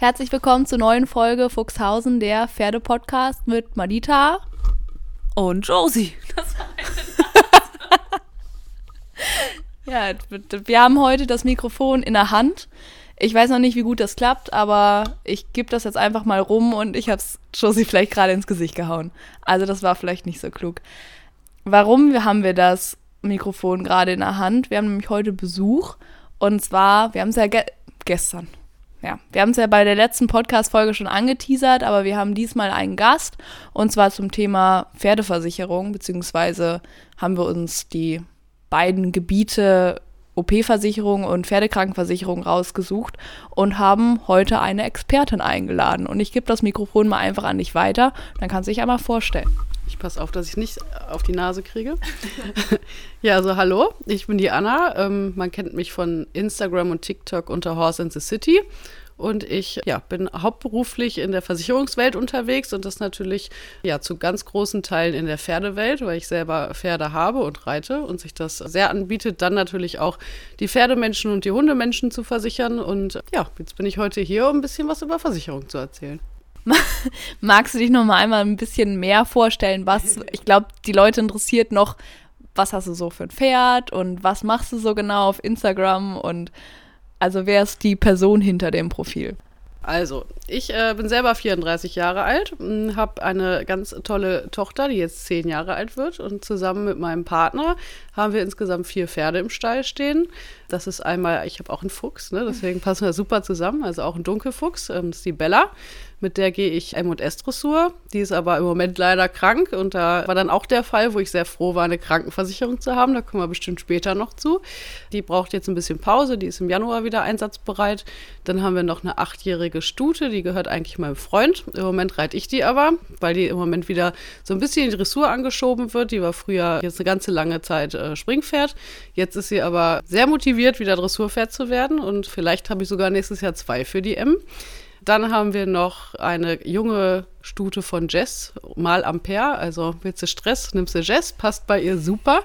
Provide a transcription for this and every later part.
Herzlich willkommen zur neuen Folge Fuchshausen, der Pferdepodcast mit Madita und Josie. ja, wir haben heute das Mikrofon in der Hand. Ich weiß noch nicht, wie gut das klappt, aber ich gebe das jetzt einfach mal rum und ich habe es Josie vielleicht gerade ins Gesicht gehauen. Also das war vielleicht nicht so klug. Warum haben wir das Mikrofon gerade in der Hand? Wir haben nämlich heute Besuch und zwar, wir haben es ja ge gestern, ja, wir haben es ja bei der letzten Podcast-Folge schon angeteasert, aber wir haben diesmal einen Gast und zwar zum Thema Pferdeversicherung, beziehungsweise haben wir uns die beiden Gebiete OP-Versicherung und Pferdekrankenversicherung rausgesucht und haben heute eine Expertin eingeladen. Und ich gebe das Mikrofon mal einfach an dich weiter, dann kannst du dich einmal vorstellen. Ich passe auf, dass ich nicht auf die Nase kriege. ja, also hallo, ich bin die Anna. Ähm, man kennt mich von Instagram und TikTok unter Horse in the City. Und ich ja, bin hauptberuflich in der Versicherungswelt unterwegs und das natürlich ja zu ganz großen Teilen in der Pferdewelt, weil ich selber Pferde habe und reite und sich das sehr anbietet, dann natürlich auch die Pferdemenschen und die Hundemenschen zu versichern. Und ja, jetzt bin ich heute hier, um ein bisschen was über Versicherung zu erzählen. Magst du dich noch mal einmal ein bisschen mehr vorstellen, was ich glaube, die Leute interessiert noch, was hast du so für ein Pferd und was machst du so genau auf Instagram und also wer ist die Person hinter dem Profil? Also, ich äh, bin selber 34 Jahre alt, hm, habe eine ganz tolle Tochter, die jetzt 10 Jahre alt wird. Und zusammen mit meinem Partner haben wir insgesamt vier Pferde im Stall stehen. Das ist einmal, ich habe auch einen Fuchs, ne, deswegen passen wir super zusammen, also auch ein Dunkelfuchs, ähm, das ist die Bella. Mit der gehe ich M&S-Dressur. Die ist aber im Moment leider krank. Und da war dann auch der Fall, wo ich sehr froh war, eine Krankenversicherung zu haben. Da kommen wir bestimmt später noch zu. Die braucht jetzt ein bisschen Pause. Die ist im Januar wieder einsatzbereit. Dann haben wir noch eine achtjährige Stute. Die gehört eigentlich meinem Freund. Im Moment reite ich die aber, weil die im Moment wieder so ein bisschen in die Dressur angeschoben wird. Die war früher jetzt eine ganze lange Zeit äh, Springpferd. Jetzt ist sie aber sehr motiviert, wieder Dressurpferd zu werden. Und vielleicht habe ich sogar nächstes Jahr zwei für die M. Dann haben wir noch eine junge Stute von Jess, mal Ampere. Also willst du Stress, nimmst du Jess, passt bei ihr super.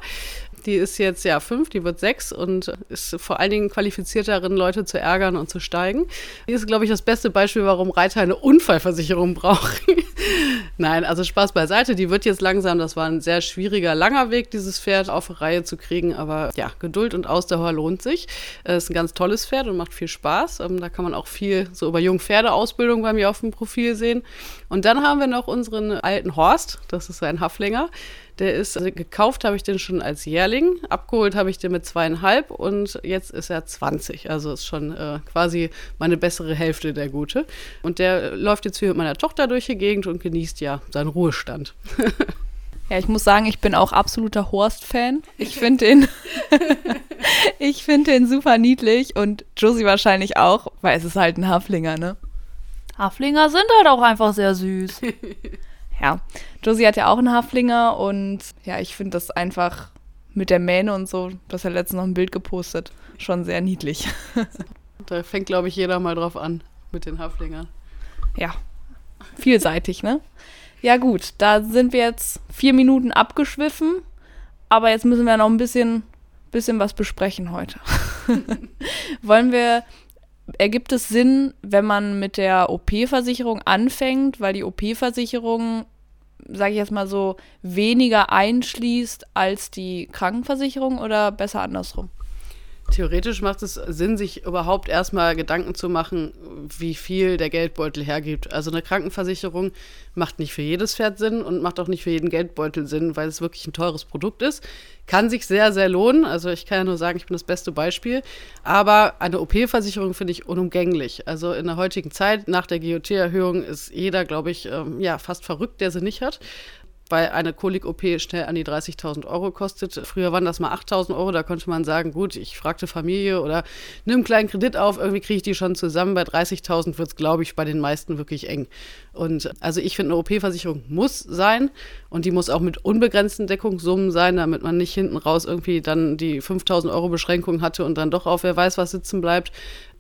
Die ist jetzt ja fünf, die wird sechs und ist vor allen Dingen qualifiziert darin, Leute zu ärgern und zu steigen. Die ist, glaube ich, das beste Beispiel, warum Reiter eine Unfallversicherung brauchen. Nein, also Spaß beiseite. Die wird jetzt langsam, das war ein sehr schwieriger, langer Weg, dieses Pferd auf Reihe zu kriegen. Aber ja, Geduld und Ausdauer lohnt sich. Es ist ein ganz tolles Pferd und macht viel Spaß. Ähm, da kann man auch viel so über Jungpferdeausbildung bei mir auf dem Profil sehen. Und dann haben wir noch unseren alten Horst. Das ist ein Haflinger. Der ist, also gekauft habe ich den schon als Jährling, abgeholt habe ich den mit zweieinhalb und jetzt ist er 20. Also ist schon äh, quasi meine bessere Hälfte der Gute. Und der läuft jetzt hier mit meiner Tochter durch die Gegend und genießt ja seinen Ruhestand. Ja, ich muss sagen, ich bin auch absoluter Horst-Fan. Ich finde den, ich finde den super niedlich und Josie wahrscheinlich auch, weil es ist halt ein Haflinger, ne? Haflinger sind halt auch einfach sehr süß. ja, Josie hat ja auch einen Haflinger und ja, ich finde das einfach mit der Mähne und so, das hat letztens noch ein Bild gepostet, schon sehr niedlich. da fängt, glaube ich, jeder mal drauf an mit den Haflingern. Ja, vielseitig, ne? Ja gut, da sind wir jetzt vier Minuten abgeschwiffen, aber jetzt müssen wir noch ein bisschen, bisschen was besprechen heute. Wollen wir ergibt es Sinn, wenn man mit der OP-Versicherung anfängt, weil die OP-Versicherung, sage ich jetzt mal so, weniger einschließt als die Krankenversicherung oder besser andersrum? Theoretisch macht es Sinn, sich überhaupt erstmal Gedanken zu machen, wie viel der Geldbeutel hergibt. Also eine Krankenversicherung macht nicht für jedes Pferd Sinn und macht auch nicht für jeden Geldbeutel Sinn, weil es wirklich ein teures Produkt ist. Kann sich sehr, sehr lohnen. Also ich kann ja nur sagen, ich bin das beste Beispiel. Aber eine OP-Versicherung finde ich unumgänglich. Also in der heutigen Zeit, nach der GOT-Erhöhung, ist jeder, glaube ich, ähm, ja, fast verrückt, der sie nicht hat weil eine Kolik-OP schnell an die 30.000 Euro kostet. Früher waren das mal 8.000 Euro, da konnte man sagen, gut, ich fragte Familie oder nimm einen kleinen Kredit auf, irgendwie kriege ich die schon zusammen. Bei 30.000 wird es, glaube ich, bei den meisten wirklich eng. Und also ich finde, eine OP-Versicherung muss sein und die muss auch mit unbegrenzten Deckungssummen sein, damit man nicht hinten raus irgendwie dann die 5.000 Euro Beschränkung hatte und dann doch auf wer weiß was sitzen bleibt.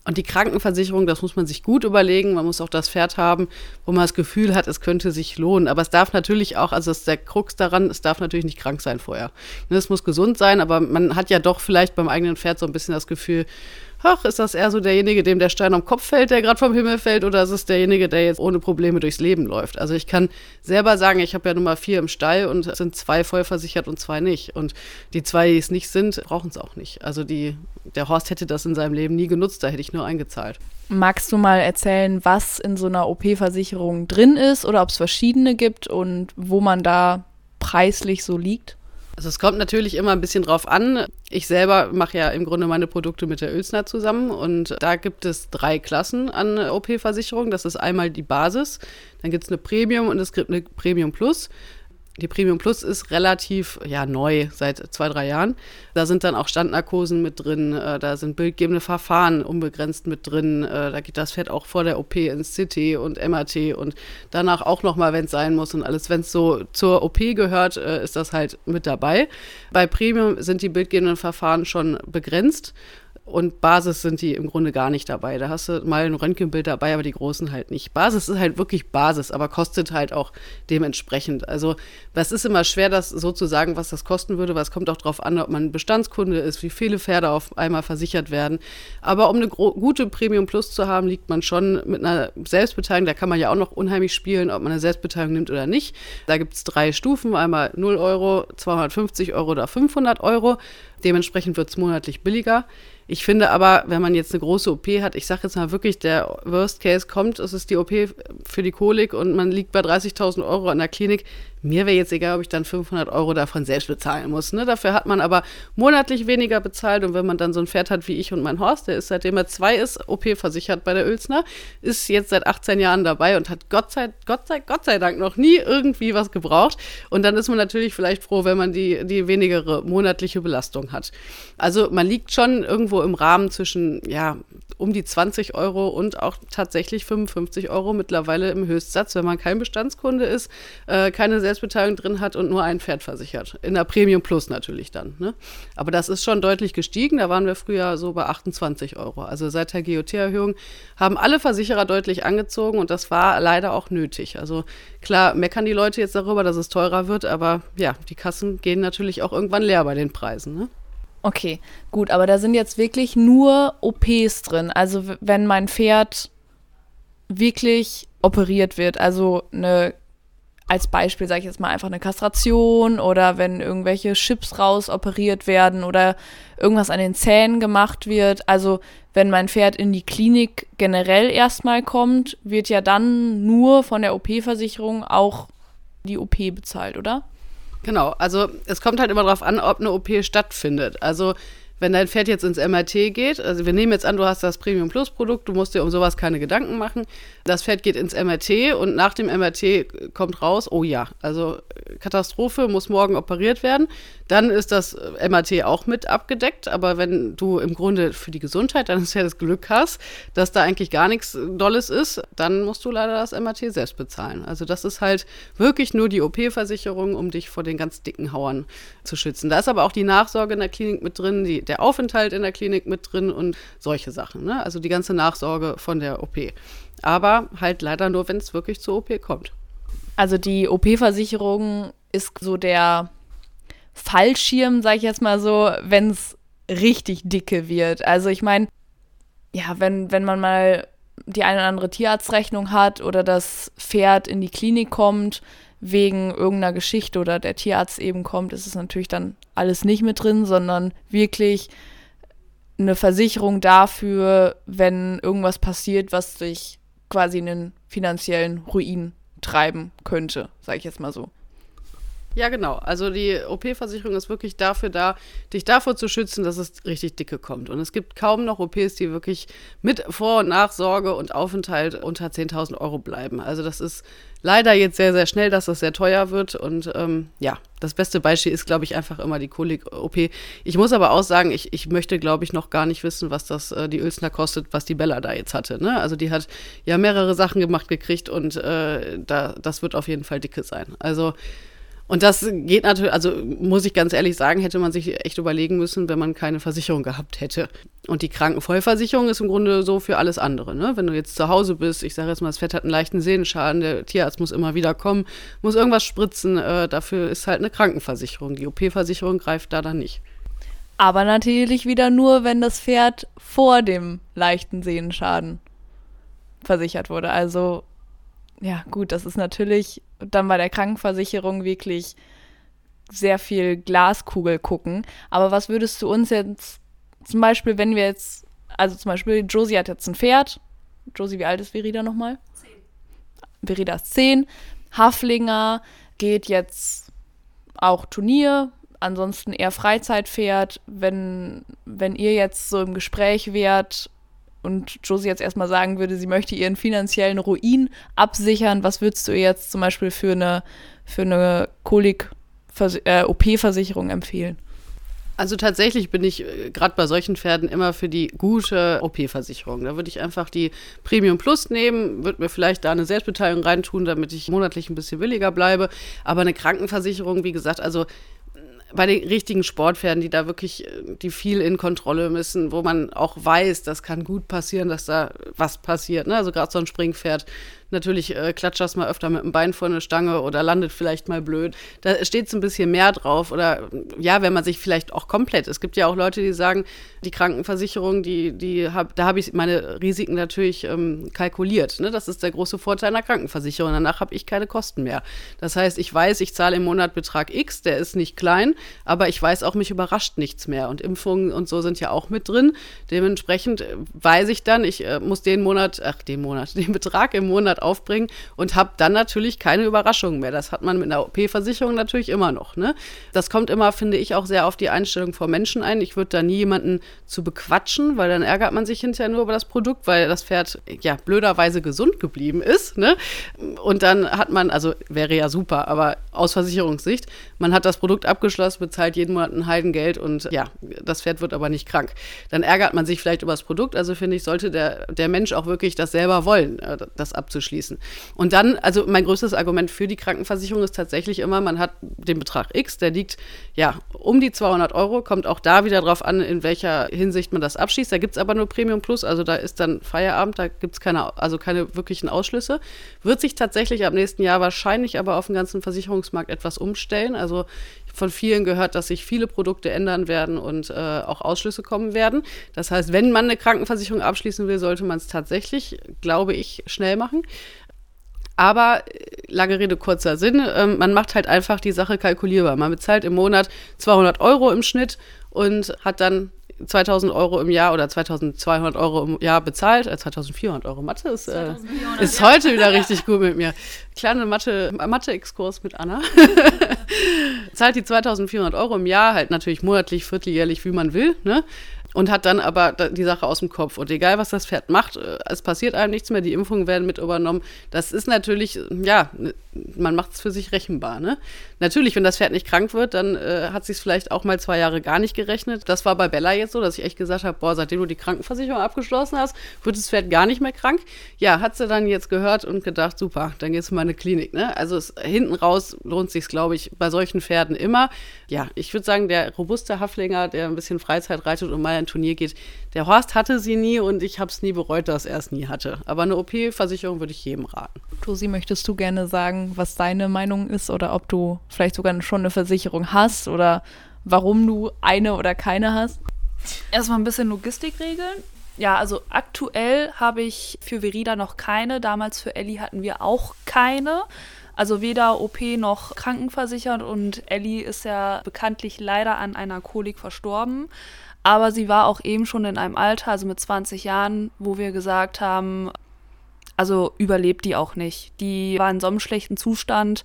Und die Krankenversicherung, das muss man sich gut überlegen. Man muss auch das Pferd haben, wo man das Gefühl hat, es könnte sich lohnen. Aber es darf natürlich auch, also das ist der Krux daran, es darf natürlich nicht krank sein vorher. Es muss gesund sein, aber man hat ja doch vielleicht beim eigenen Pferd so ein bisschen das Gefühl, ach, ist das eher so derjenige, dem der Stein am Kopf fällt, der gerade vom Himmel fällt, oder ist es derjenige, der jetzt ohne Probleme durchs Leben läuft? Also ich kann selber sagen, ich habe ja Nummer vier im Stall und es sind zwei vollversichert und zwei nicht. Und die zwei, die es nicht sind, brauchen es auch nicht. Also die, der Horst hätte das in seinem Leben nie genutzt, da hätte ich nur eingezahlt. Magst du mal erzählen, was in so einer OP-Versicherung drin ist oder ob es verschiedene gibt und wo man da preislich so liegt? Also es kommt natürlich immer ein bisschen drauf an. Ich selber mache ja im Grunde meine Produkte mit der Ölsner zusammen und da gibt es drei Klassen an OP-Versicherung. Das ist einmal die Basis, dann gibt es eine Premium und es gibt eine Premium Plus. Die Premium Plus ist relativ ja, neu, seit zwei, drei Jahren. Da sind dann auch Standnarkosen mit drin, äh, da sind bildgebende Verfahren unbegrenzt mit drin. Äh, da geht das Fett auch vor der OP ins CT und MRT und danach auch nochmal, wenn es sein muss und alles. Wenn es so zur OP gehört, äh, ist das halt mit dabei. Bei Premium sind die bildgebenden Verfahren schon begrenzt und Basis sind die im Grunde gar nicht dabei. Da hast du mal ein Röntgenbild dabei, aber die großen halt nicht. Basis ist halt wirklich Basis, aber kostet halt auch dementsprechend. Also das ist immer schwer, das so zu sagen, was das kosten würde, weil es kommt auch darauf an, ob man Bestandskunde ist, wie viele Pferde auf einmal versichert werden. Aber um eine gute Premium Plus zu haben, liegt man schon mit einer Selbstbeteiligung, da kann man ja auch noch unheimlich spielen, ob man eine Selbstbeteiligung nimmt oder nicht. Da gibt es drei Stufen, einmal 0 Euro, 250 Euro oder 500 Euro. Dementsprechend wird es monatlich billiger. Ich finde aber, wenn man jetzt eine große OP hat, ich sage jetzt mal wirklich, der Worst Case kommt, es ist die OP für die Kolik und man liegt bei 30.000 Euro an der Klinik, mir wäre jetzt egal, ob ich dann 500 Euro davon selbst bezahlen muss. Ne? Dafür hat man aber monatlich weniger bezahlt. Und wenn man dann so ein Pferd hat wie ich und mein Horst, der ist seitdem er zwei ist, OP versichert bei der Ölsner, ist jetzt seit 18 Jahren dabei und hat Gott sei, Gott sei, Gott sei Dank noch nie irgendwie was gebraucht. Und dann ist man natürlich vielleicht froh, wenn man die, die wenigere monatliche Belastung hat. Also man liegt schon irgendwo im Rahmen zwischen, ja, um die 20 Euro und auch tatsächlich 55 Euro mittlerweile im Höchstsatz, wenn man kein Bestandskunde ist, äh, keine Selbstbeteiligung drin hat und nur ein Pferd versichert. In der Premium Plus natürlich dann. Ne? Aber das ist schon deutlich gestiegen. Da waren wir früher so bei 28 Euro. Also seit der GOT-Erhöhung haben alle Versicherer deutlich angezogen und das war leider auch nötig. Also klar meckern die Leute jetzt darüber, dass es teurer wird, aber ja, die Kassen gehen natürlich auch irgendwann leer bei den Preisen. Ne? Okay, gut, aber da sind jetzt wirklich nur OPs drin. Also wenn mein Pferd wirklich operiert wird, also eine als Beispiel sage ich jetzt mal einfach eine Kastration oder wenn irgendwelche Chips raus operiert werden oder irgendwas an den Zähnen gemacht wird. Also wenn mein Pferd in die Klinik generell erstmal kommt, wird ja dann nur von der OP-Versicherung auch die OP bezahlt, oder? Genau, also es kommt halt immer darauf an, ob eine OP stattfindet. Also wenn dein Pferd jetzt ins MRT geht, also wir nehmen jetzt an, du hast das Premium Plus Produkt, du musst dir um sowas keine Gedanken machen. Das Pferd geht ins MRT und nach dem MRT kommt raus, oh ja, also Katastrophe, muss morgen operiert werden. Dann ist das MRT auch mit abgedeckt, aber wenn du im Grunde für die Gesundheit deines Pferdes Glück hast, dass da eigentlich gar nichts Dolles ist, dann musst du leider das MRT selbst bezahlen. Also das ist halt wirklich nur die OP-Versicherung, um dich vor den ganz dicken Hauern zu schützen. Da ist aber auch die Nachsorge in der Klinik mit drin, die, der Aufenthalt in der Klinik mit drin und solche Sachen. Ne? Also die ganze Nachsorge von der OP. Aber halt leider nur, wenn es wirklich zur OP kommt. Also die OP-Versicherung ist so der Fallschirm, sag ich jetzt mal so, wenn es richtig dicke wird. Also ich meine, ja, wenn, wenn man mal die eine oder andere Tierarztrechnung hat oder das Pferd in die Klinik kommt wegen irgendeiner Geschichte oder der Tierarzt eben kommt, ist es natürlich dann alles nicht mit drin, sondern wirklich eine Versicherung dafür, wenn irgendwas passiert, was dich quasi in den finanziellen Ruin treiben könnte, sage ich jetzt mal so. Ja, genau. Also die OP-Versicherung ist wirklich dafür da, dich davor zu schützen, dass es richtig dicke kommt. Und es gibt kaum noch OPs, die wirklich mit Vor- und Nachsorge und Aufenthalt unter 10.000 Euro bleiben. Also das ist leider jetzt sehr, sehr schnell, dass das sehr teuer wird. Und ähm, ja, das beste Beispiel ist, glaube ich, einfach immer die Kolik-OP. Ich muss aber auch sagen, ich, ich möchte, glaube ich, noch gar nicht wissen, was das äh, die Ölsner kostet, was die Bella da jetzt hatte. Ne? Also die hat ja mehrere Sachen gemacht gekriegt und äh, da, das wird auf jeden Fall dicke sein. Also und das geht natürlich, also muss ich ganz ehrlich sagen, hätte man sich echt überlegen müssen, wenn man keine Versicherung gehabt hätte. Und die Krankenvollversicherung ist im Grunde so für alles andere. Ne? Wenn du jetzt zu Hause bist, ich sage jetzt mal, das Pferd hat einen leichten Sehenschaden, der Tierarzt muss immer wieder kommen, muss irgendwas spritzen, äh, dafür ist halt eine Krankenversicherung. Die OP-Versicherung greift da dann nicht. Aber natürlich wieder nur, wenn das Pferd vor dem leichten Sehnenschaden versichert wurde. Also, ja, gut, das ist natürlich dann bei der Krankenversicherung wirklich sehr viel Glaskugel gucken. Aber was würdest du uns jetzt zum Beispiel, wenn wir jetzt, also zum Beispiel, Josie hat jetzt ein Pferd. Josie, wie alt ist Verida nochmal? Zehn. Verida ist zehn. Haflinger geht jetzt auch Turnier, ansonsten eher Freizeitpferd. Wenn, wenn ihr jetzt so im Gespräch wärt und Josie jetzt erstmal sagen würde, sie möchte ihren finanziellen Ruin absichern, was würdest du ihr jetzt zum Beispiel für eine, für eine Kolik-OP-Versicherung äh, empfehlen? Also tatsächlich bin ich äh, gerade bei solchen Pferden immer für die gute OP-Versicherung. Da würde ich einfach die Premium Plus nehmen, würde mir vielleicht da eine Selbstbeteiligung reintun, damit ich monatlich ein bisschen billiger bleibe. Aber eine Krankenversicherung, wie gesagt, also bei den richtigen Sportpferden, die da wirklich, äh, die viel in Kontrolle müssen, wo man auch weiß, das kann gut passieren, dass da was passiert. Ne? Also gerade so ein Springpferd, Natürlich äh, klatscht das mal öfter mit dem Bein vor eine Stange oder landet vielleicht mal blöd. Da steht es ein bisschen mehr drauf. Oder ja, wenn man sich vielleicht auch komplett. Es gibt ja auch Leute, die sagen, die Krankenversicherung, die, die hab, da habe ich meine Risiken natürlich ähm, kalkuliert. Ne? Das ist der große Vorteil einer Krankenversicherung. Danach habe ich keine Kosten mehr. Das heißt, ich weiß, ich zahle im Monat Betrag X, der ist nicht klein, aber ich weiß auch, mich überrascht nichts mehr. Und Impfungen und so sind ja auch mit drin. Dementsprechend äh, weiß ich dann, ich äh, muss den Monat, ach, den Monat, den Betrag im Monat aufbringen und habe dann natürlich keine Überraschungen mehr. Das hat man mit einer OP-Versicherung natürlich immer noch. Ne? Das kommt immer, finde ich, auch sehr auf die Einstellung von Menschen ein. Ich würde da nie jemanden zu bequatschen, weil dann ärgert man sich hinterher nur über das Produkt, weil das Pferd ja blöderweise gesund geblieben ist. Ne? Und dann hat man, also wäre ja super, aber aus Versicherungssicht, man hat das Produkt abgeschlossen, bezahlt jeden Monat ein Heidengeld und ja, das Pferd wird aber nicht krank. Dann ärgert man sich vielleicht über das Produkt. Also finde ich, sollte der, der Mensch auch wirklich das selber wollen, äh, das abzuschließen abschließen. Und dann, also mein größtes Argument für die Krankenversicherung ist tatsächlich immer, man hat den Betrag X, der liegt ja um die 200 Euro, kommt auch da wieder drauf an, in welcher Hinsicht man das abschließt. Da gibt es aber nur Premium Plus, also da ist dann Feierabend, da gibt es keine, also keine wirklichen Ausschlüsse. Wird sich tatsächlich ab nächsten Jahr wahrscheinlich aber auf dem ganzen Versicherungsmarkt etwas umstellen. Also von vielen gehört, dass sich viele Produkte ändern werden und äh, auch Ausschlüsse kommen werden. Das heißt, wenn man eine Krankenversicherung abschließen will, sollte man es tatsächlich, glaube ich, schnell machen. Aber äh, lange Rede, kurzer Sinn, äh, man macht halt einfach die Sache kalkulierbar. Man bezahlt im Monat 200 Euro im Schnitt und hat dann 2000 Euro im Jahr oder 2200 Euro im Jahr bezahlt, äh, 2400 Euro. Mathe ist, äh, ist heute wieder richtig gut mit mir. Kleine Mathe-Exkurs Mathe mit Anna. Zahlt die 2400 Euro im Jahr, halt natürlich monatlich, vierteljährlich, wie man will. Ne? Und hat dann aber die Sache aus dem Kopf. Und egal, was das Pferd macht, äh, es passiert einem nichts mehr, die Impfungen werden mit übernommen. Das ist natürlich, ja, man macht es für sich rechenbar. Ne? Natürlich, wenn das Pferd nicht krank wird, dann äh, hat sich vielleicht auch mal zwei Jahre gar nicht gerechnet. Das war bei Bella jetzt so, dass ich echt gesagt habe, boah, seitdem du die Krankenversicherung abgeschlossen hast, wird das Pferd gar nicht mehr krank. Ja, hat sie dann jetzt gehört und gedacht, super, dann mal in eine Klinik. Ne? Also es, hinten raus lohnt sich, glaube ich, bei solchen Pferden immer. Ja, ich würde sagen, der robuste Haflinger, der ein bisschen Freizeit reitet und mal ein Turnier geht, der Horst hatte sie nie und ich habe es nie bereut, dass er es nie hatte. Aber eine OP-Versicherung würde ich jedem raten. Tosi, möchtest du gerne sagen, was deine Meinung ist oder ob du vielleicht sogar schon eine Versicherung hast oder warum du eine oder keine hast? Erstmal ein bisschen Logistik regeln. Ja, also aktuell habe ich für Verida noch keine. Damals für Ellie hatten wir auch keine. Also weder OP noch krankenversichert und Ellie ist ja bekanntlich leider an einer Kolik verstorben. Aber sie war auch eben schon in einem Alter, also mit 20 Jahren, wo wir gesagt haben, also überlebt die auch nicht. Die war in so einem schlechten Zustand.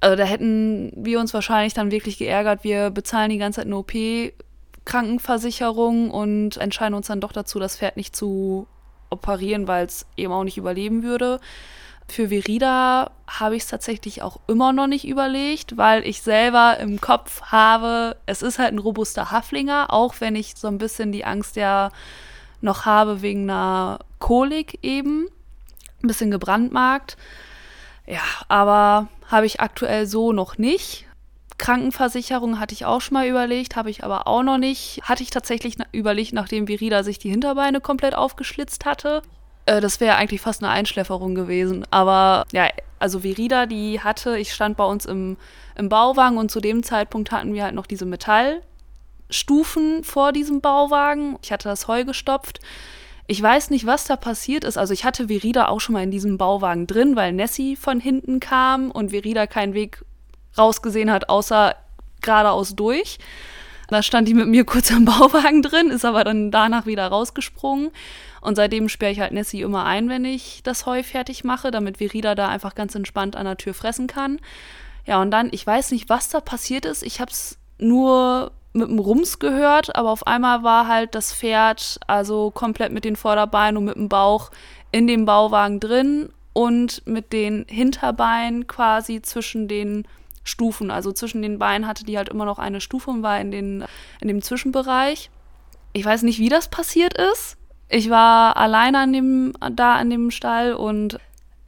Also da hätten wir uns wahrscheinlich dann wirklich geärgert. Wir bezahlen die ganze Zeit eine OP, Krankenversicherung und entscheiden uns dann doch dazu, das Pferd nicht zu operieren, weil es eben auch nicht überleben würde. Für Verida habe ich es tatsächlich auch immer noch nicht überlegt, weil ich selber im Kopf habe, es ist halt ein robuster Haflinger, auch wenn ich so ein bisschen die Angst ja noch habe wegen einer Kolik eben. Ein bisschen gebrandmarkt. Ja, aber habe ich aktuell so noch nicht. Krankenversicherung hatte ich auch schon mal überlegt, habe ich aber auch noch nicht. Hatte ich tatsächlich überlegt, nachdem Virida sich die Hinterbeine komplett aufgeschlitzt hatte. Äh, das wäre eigentlich fast eine Einschläferung gewesen. Aber ja, also Verida, die hatte, ich stand bei uns im, im Bauwagen und zu dem Zeitpunkt hatten wir halt noch diese Metall. Stufen vor diesem Bauwagen. Ich hatte das Heu gestopft. Ich weiß nicht, was da passiert ist. Also ich hatte Verida auch schon mal in diesem Bauwagen drin, weil Nessie von hinten kam und Verida keinen Weg rausgesehen hat, außer geradeaus durch. Da stand die mit mir kurz am Bauwagen drin, ist aber dann danach wieder rausgesprungen. Und seitdem sperre ich halt Nessie immer ein, wenn ich das Heu fertig mache, damit Verida da einfach ganz entspannt an der Tür fressen kann. Ja, und dann, ich weiß nicht, was da passiert ist. Ich habe es nur mit dem Rums gehört, aber auf einmal war halt das Pferd also komplett mit den Vorderbeinen und mit dem Bauch in dem Bauwagen drin und mit den Hinterbeinen quasi zwischen den Stufen. Also zwischen den Beinen hatte die halt immer noch eine Stufe und war in, den, in dem Zwischenbereich. Ich weiß nicht, wie das passiert ist. Ich war alleine an dem, da an dem Stall und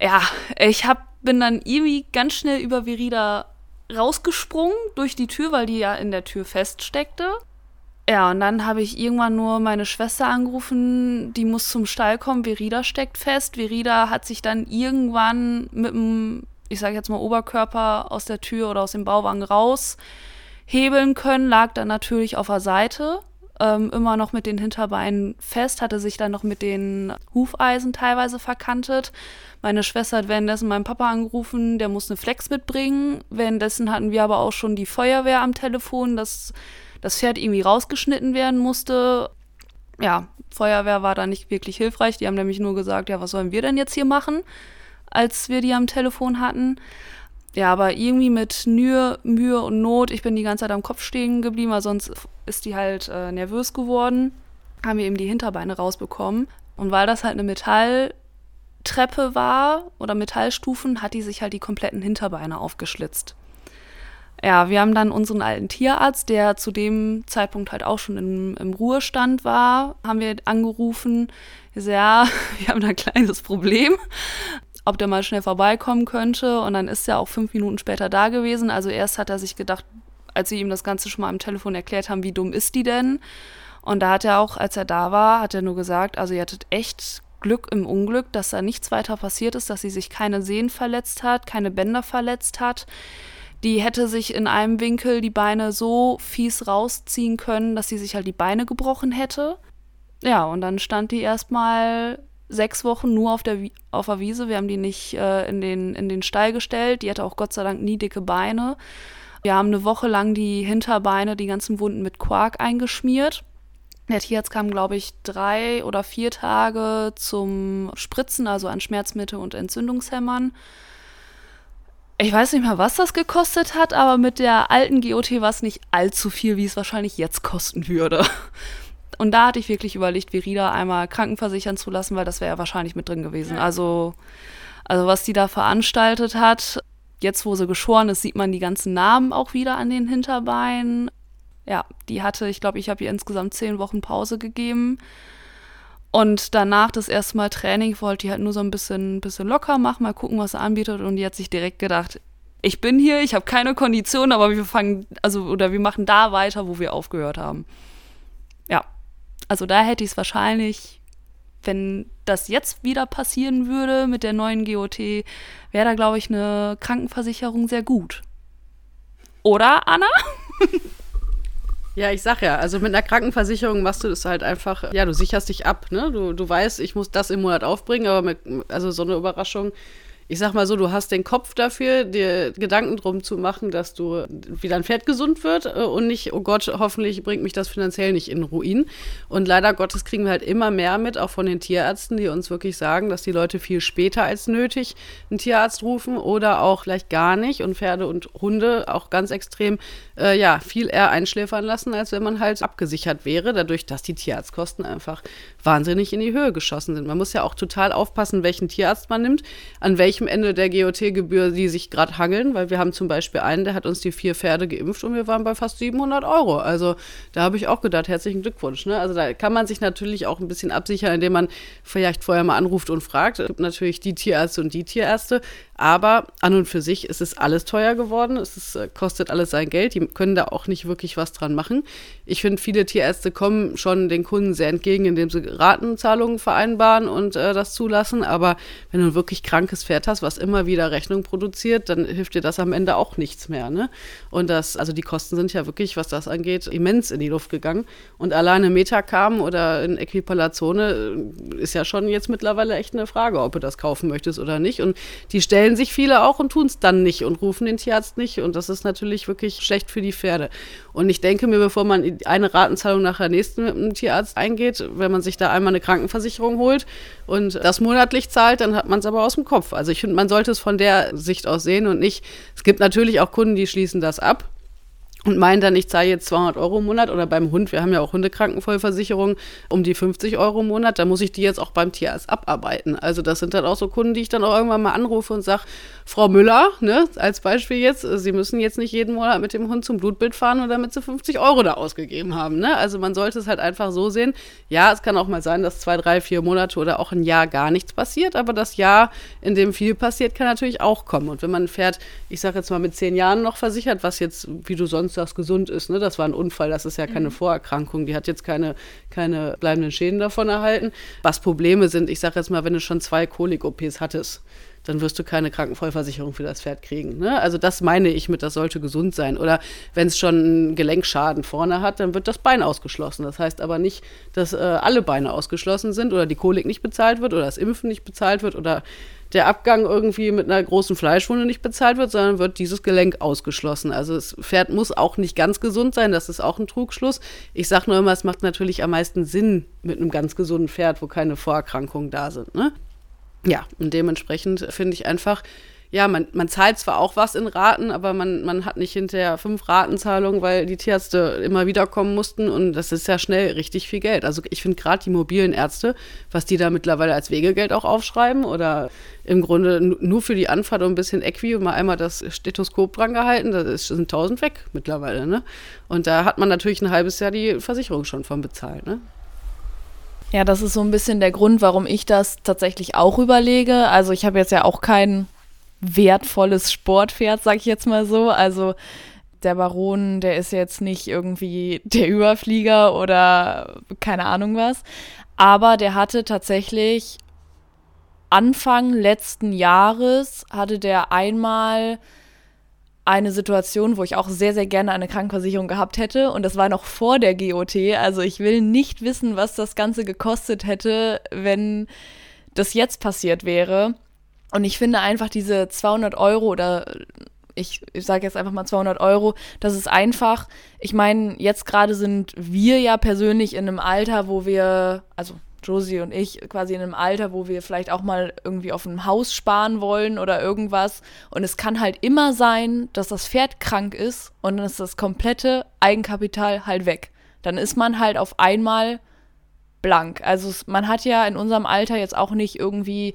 ja, ich hab, bin dann irgendwie ganz schnell über Verida rausgesprungen durch die Tür, weil die ja in der Tür feststeckte. Ja, und dann habe ich irgendwann nur meine Schwester angerufen, die muss zum Stall kommen, Verida steckt fest. Verida hat sich dann irgendwann mit dem, ich sage jetzt mal Oberkörper aus der Tür oder aus dem Bauwagen raushebeln können, lag dann natürlich auf der Seite ähm, immer noch mit den Hinterbeinen fest, hatte sich dann noch mit den Hufeisen teilweise verkantet. Meine Schwester hat währenddessen meinen Papa angerufen, der muss eine Flex mitbringen. Währenddessen hatten wir aber auch schon die Feuerwehr am Telefon, dass das Pferd irgendwie rausgeschnitten werden musste. Ja, Feuerwehr war da nicht wirklich hilfreich. Die haben nämlich nur gesagt, ja, was sollen wir denn jetzt hier machen, als wir die am Telefon hatten ja, aber irgendwie mit Mühe, Mühe und Not, ich bin die ganze Zeit am Kopf stehen geblieben, weil sonst ist die halt äh, nervös geworden, haben wir eben die Hinterbeine rausbekommen. Und weil das halt eine Metalltreppe war oder Metallstufen, hat die sich halt die kompletten Hinterbeine aufgeschlitzt. Ja, wir haben dann unseren alten Tierarzt, der zu dem Zeitpunkt halt auch schon im, im Ruhestand war, haben wir angerufen. Ja, wir haben da ein kleines Problem ob der mal schnell vorbeikommen könnte. Und dann ist er auch fünf Minuten später da gewesen. Also erst hat er sich gedacht, als wir ihm das Ganze schon mal am Telefon erklärt haben, wie dumm ist die denn? Und da hat er auch, als er da war, hat er nur gesagt, also ihr hattet echt Glück im Unglück, dass da nichts weiter passiert ist, dass sie sich keine Sehnen verletzt hat, keine Bänder verletzt hat. Die hätte sich in einem Winkel die Beine so fies rausziehen können, dass sie sich halt die Beine gebrochen hätte. Ja, und dann stand die erstmal sechs Wochen nur auf der, auf der Wiese. Wir haben die nicht äh, in, den, in den Stall gestellt. Die hatte auch Gott sei Dank nie dicke Beine. Wir haben eine Woche lang die Hinterbeine, die ganzen Wunden mit Quark eingeschmiert. Der Tierarzt kam, glaube ich, drei oder vier Tage zum Spritzen, also an Schmerzmittel und Entzündungshämmern. Ich weiß nicht mehr, was das gekostet hat, aber mit der alten GOT war es nicht allzu viel, wie es wahrscheinlich jetzt kosten würde. Und da hatte ich wirklich überlegt, Verida einmal krankenversichern zu lassen, weil das wäre ja wahrscheinlich mit drin gewesen. Ja. Also, also was die da veranstaltet hat, jetzt wo sie geschoren ist, sieht man die ganzen Namen auch wieder an den Hinterbeinen. Ja, die hatte, ich glaube, ich habe ihr insgesamt zehn Wochen Pause gegeben. Und danach das erste Mal Training wollte die halt nur so ein bisschen, bisschen locker machen, mal gucken, was sie anbietet. Und die hat sich direkt gedacht, ich bin hier, ich habe keine Kondition, aber wir fangen, also, oder wir machen da weiter, wo wir aufgehört haben. Also da hätte ich es wahrscheinlich, wenn das jetzt wieder passieren würde mit der neuen GOT, wäre da, glaube ich, eine Krankenversicherung sehr gut. Oder, Anna? Ja, ich sag ja, also mit einer Krankenversicherung machst du das halt einfach, ja, du sicherst dich ab, ne? Du, du weißt, ich muss das im Monat aufbringen, aber mit, also so eine Überraschung ich sag mal so, du hast den Kopf dafür, dir Gedanken drum zu machen, dass du wieder ein Pferd gesund wird äh, und nicht, oh Gott, hoffentlich bringt mich das finanziell nicht in Ruin. Und leider Gottes kriegen wir halt immer mehr mit, auch von den Tierärzten, die uns wirklich sagen, dass die Leute viel später als nötig einen Tierarzt rufen oder auch vielleicht gar nicht und Pferde und Hunde auch ganz extrem, äh, ja, viel eher einschläfern lassen, als wenn man halt abgesichert wäre, dadurch, dass die Tierarztkosten einfach wahnsinnig in die Höhe geschossen sind. Man muss ja auch total aufpassen, welchen Tierarzt man nimmt, an welchem Ende der GOT-Gebühr die sich gerade hangeln, weil wir haben zum Beispiel einen, der hat uns die vier Pferde geimpft und wir waren bei fast 700 Euro. Also da habe ich auch gedacht, herzlichen Glückwunsch. Ne? Also da kann man sich natürlich auch ein bisschen absichern, indem man vielleicht vorher mal anruft und fragt. Es gibt natürlich die Tierärzte und die Tierärzte, aber an und für sich ist es alles teuer geworden. Es ist, äh, kostet alles sein Geld. Die können da auch nicht wirklich was dran machen. Ich finde, viele Tierärzte kommen schon den Kunden sehr entgegen, indem sie Ratenzahlungen vereinbaren und äh, das zulassen. Aber wenn du ein wirklich krankes Pferd hast, was immer wieder Rechnung produziert, dann hilft dir das am Ende auch nichts mehr. Ne? Und das, also die Kosten sind ja wirklich, was das angeht, immens in die Luft gegangen. Und alleine Metacam oder in Äquivalazone äh, ist ja schon jetzt mittlerweile echt eine Frage, ob du das kaufen möchtest oder nicht. Und die stellen sich viele auch und tun es dann nicht und rufen den Tierarzt nicht. Und das ist natürlich wirklich schlecht für die Pferde. Und ich denke mir, bevor man eine Ratenzahlung nach der nächsten mit dem Tierarzt eingeht, wenn man sich da einmal eine Krankenversicherung holt und das monatlich zahlt, dann hat man es aber aus dem Kopf. Also ich finde, man sollte es von der Sicht aus sehen und nicht, es gibt natürlich auch Kunden, die schließen das ab und meinen dann, ich zahle jetzt 200 Euro im Monat oder beim Hund, wir haben ja auch Hundekrankenvollversicherung, um die 50 Euro im Monat, da muss ich die jetzt auch beim Tierarzt abarbeiten. Also das sind dann auch so Kunden, die ich dann auch irgendwann mal anrufe und sage, Frau Müller, ne, als Beispiel jetzt, Sie müssen jetzt nicht jeden Monat mit dem Hund zum Blutbild fahren, nur damit Sie 50 Euro da ausgegeben haben. Ne? Also man sollte es halt einfach so sehen, ja, es kann auch mal sein, dass zwei, drei, vier Monate oder auch ein Jahr gar nichts passiert, aber das Jahr, in dem viel passiert, kann natürlich auch kommen. Und wenn man fährt, ich sage jetzt mal mit zehn Jahren noch versichert, was jetzt, wie du sonst sagst, gesund ist. Ne? Das war ein Unfall, das ist ja keine mhm. Vorerkrankung. Die hat jetzt keine, keine bleibenden Schäden davon erhalten. Was Probleme sind, ich sage jetzt mal, wenn du schon zwei Kolik-OPs hattest, dann wirst du keine Krankenvollversicherung für das Pferd kriegen. Ne? Also das meine ich mit, das sollte gesund sein. Oder wenn es schon einen Gelenkschaden vorne hat, dann wird das Bein ausgeschlossen. Das heißt aber nicht, dass äh, alle Beine ausgeschlossen sind oder die Kolik nicht bezahlt wird oder das Impfen nicht bezahlt wird oder der Abgang irgendwie mit einer großen Fleischwunde nicht bezahlt wird, sondern wird dieses Gelenk ausgeschlossen. Also das Pferd muss auch nicht ganz gesund sein, das ist auch ein Trugschluss. Ich sage nur immer, es macht natürlich am meisten Sinn mit einem ganz gesunden Pferd, wo keine Vorerkrankungen da sind. Ne? Ja, und dementsprechend finde ich einfach, ja, man, man zahlt zwar auch was in Raten, aber man, man hat nicht hinterher fünf Ratenzahlungen, weil die Tierärzte immer wieder kommen mussten und das ist ja schnell richtig viel Geld. Also ich finde gerade die mobilen Ärzte, was die da mittlerweile als Wegegeld auch aufschreiben oder im Grunde nur für die Anfahrt und ein bisschen Equi und mal einmal das Stethoskop dran gehalten, da sind tausend weg mittlerweile. Ne? Und da hat man natürlich ein halbes Jahr die Versicherung schon von bezahlt. Ne? Ja, das ist so ein bisschen der Grund, warum ich das tatsächlich auch überlege. Also ich habe jetzt ja auch keinen wertvolles Sportpferd, sag ich jetzt mal so. Also der Baron, der ist jetzt nicht irgendwie der Überflieger oder keine Ahnung was. Aber der hatte tatsächlich Anfang letzten Jahres hatte der einmal eine Situation, wo ich auch sehr, sehr gerne eine Krankenversicherung gehabt hätte. Und das war noch vor der GOT. Also ich will nicht wissen, was das Ganze gekostet hätte, wenn das jetzt passiert wäre. Und ich finde einfach diese 200 Euro oder ich, ich sage jetzt einfach mal 200 Euro, das ist einfach, ich meine, jetzt gerade sind wir ja persönlich in einem Alter, wo wir, also Josie und ich quasi in einem Alter, wo wir vielleicht auch mal irgendwie auf einem Haus sparen wollen oder irgendwas. Und es kann halt immer sein, dass das Pferd krank ist und dann ist das komplette Eigenkapital halt weg. Dann ist man halt auf einmal blank. Also man hat ja in unserem Alter jetzt auch nicht irgendwie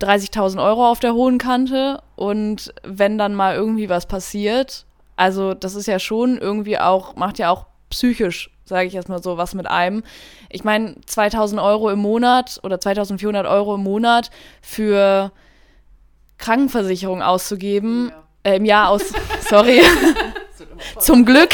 30.000 Euro auf der hohen Kante und wenn dann mal irgendwie was passiert, also das ist ja schon irgendwie auch, macht ja auch psychisch, sage ich erstmal so, was mit einem. Ich meine, 2.000 Euro im Monat oder 2.400 Euro im Monat für Krankenversicherung auszugeben, ja. äh, im Jahr aus, sorry, zum Glück,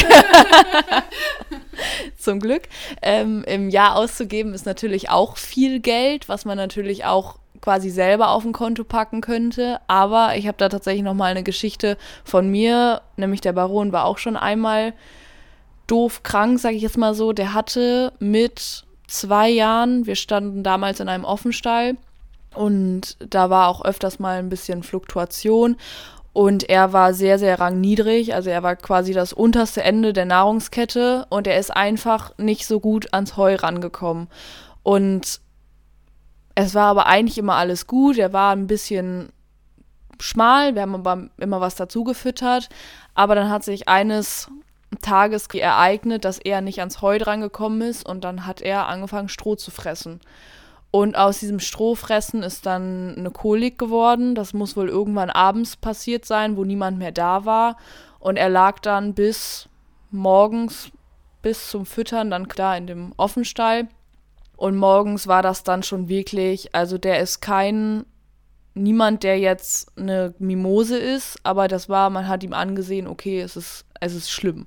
zum Glück, ähm, im Jahr auszugeben, ist natürlich auch viel Geld, was man natürlich auch quasi selber auf ein Konto packen könnte. Aber ich habe da tatsächlich noch mal eine Geschichte von mir, nämlich der Baron war auch schon einmal doof krank, sage ich jetzt mal so. Der hatte mit zwei Jahren, wir standen damals in einem Offenstall und da war auch öfters mal ein bisschen Fluktuation. Und er war sehr, sehr rangniedrig. Also er war quasi das unterste Ende der Nahrungskette und er ist einfach nicht so gut ans Heu rangekommen. Und es war aber eigentlich immer alles gut. Er war ein bisschen schmal, wir haben aber immer was dazu gefüttert. Aber dann hat sich eines Tages ereignet, dass er nicht ans Heu drangekommen ist und dann hat er angefangen, Stroh zu fressen. Und aus diesem Strohfressen ist dann eine Kolik geworden. Das muss wohl irgendwann abends passiert sein, wo niemand mehr da war. Und er lag dann bis morgens, bis zum Füttern, dann da in dem Offenstall. Und morgens war das dann schon wirklich, also der ist kein, niemand, der jetzt eine Mimose ist, aber das war, man hat ihm angesehen, okay, es ist, es ist schlimm.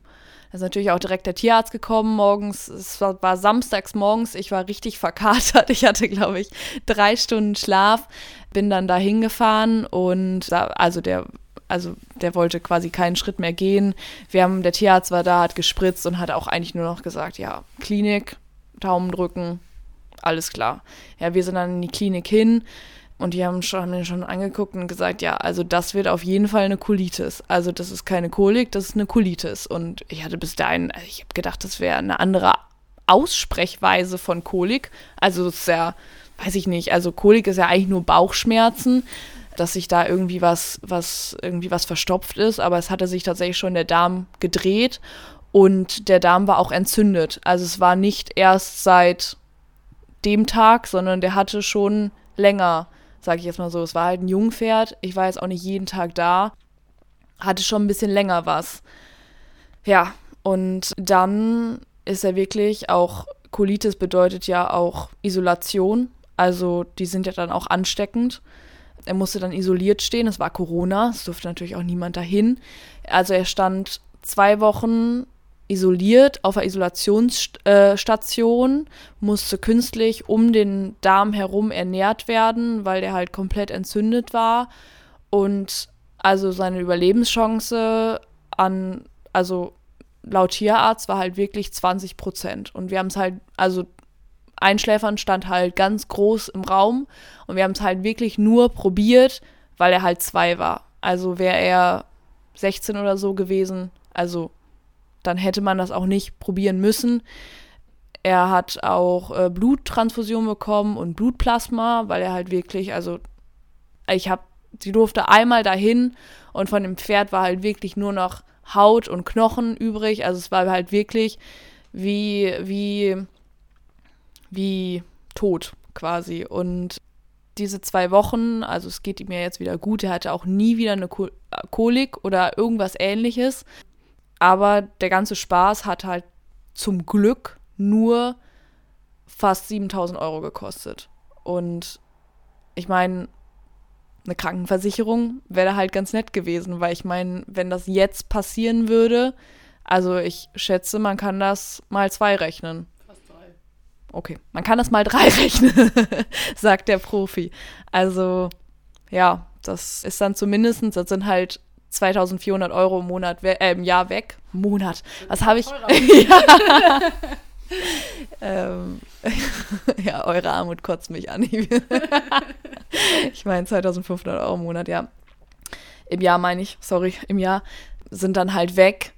Da ist natürlich auch direkt der Tierarzt gekommen morgens. Es war, war samstags morgens. Ich war richtig verkatert. Ich hatte, glaube ich, drei Stunden Schlaf. Bin dann da hingefahren und da, also der also der wollte quasi keinen Schritt mehr gehen. Wir haben, der Tierarzt war da, hat gespritzt und hat auch eigentlich nur noch gesagt, ja, Klinik, Daumen drücken, alles klar. Ja, wir sind dann in die Klinik hin und die haben, schon, haben den schon angeguckt und gesagt, ja, also das wird auf jeden Fall eine Colitis. Also das ist keine Kolik, das ist eine Colitis. Und ich hatte bis dahin, also ich habe gedacht, das wäre eine andere Aussprechweise von Kolik. Also es ist ja, weiß ich nicht, also Kolik ist ja eigentlich nur Bauchschmerzen dass sich da irgendwie was, was, irgendwie was verstopft ist, aber es hatte sich tatsächlich schon der Darm gedreht und der Darm war auch entzündet. Also es war nicht erst seit dem Tag, sondern der hatte schon länger, sage ich jetzt mal so. Es war halt ein Jungpferd. Ich war jetzt auch nicht jeden Tag da. Hatte schon ein bisschen länger was. Ja, und dann ist er wirklich auch, Colitis bedeutet ja auch Isolation. Also die sind ja dann auch ansteckend. Er musste dann isoliert stehen. Es war Corona. Es durfte natürlich auch niemand dahin. Also er stand zwei Wochen isoliert auf einer Isolationsstation, musste künstlich um den Darm herum ernährt werden, weil der halt komplett entzündet war. Und also seine Überlebenschance an, also laut Tierarzt war halt wirklich 20 Prozent. Und wir haben es halt, also Einschläfern stand halt ganz groß im Raum und wir haben es halt wirklich nur probiert, weil er halt zwei war. Also wäre er 16 oder so gewesen, also dann hätte man das auch nicht probieren müssen. Er hat auch äh, Bluttransfusion bekommen und Blutplasma, weil er halt wirklich, also ich habe, sie durfte einmal dahin und von dem Pferd war halt wirklich nur noch Haut und Knochen übrig. Also es war halt wirklich wie, wie wie tot quasi. Und diese zwei Wochen, also es geht ihm ja jetzt wieder gut, er hatte auch nie wieder eine Kolik oder irgendwas ähnliches. Aber der ganze Spaß hat halt zum Glück nur fast 7000 Euro gekostet. Und ich meine, eine Krankenversicherung wäre halt ganz nett gewesen, weil ich meine, wenn das jetzt passieren würde, also ich schätze, man kann das mal zwei rechnen. Okay, man kann das mal drei rechnen, sagt der Profi. Also, ja, das ist dann zumindest, das sind halt 2400 Euro im Monat, äh, im Jahr weg. Monat. Was habe ich? ja. ähm, ja, eure Armut kotzt mich an. ich meine 2500 Euro im Monat, ja. Im Jahr meine ich, sorry, im Jahr sind dann halt weg.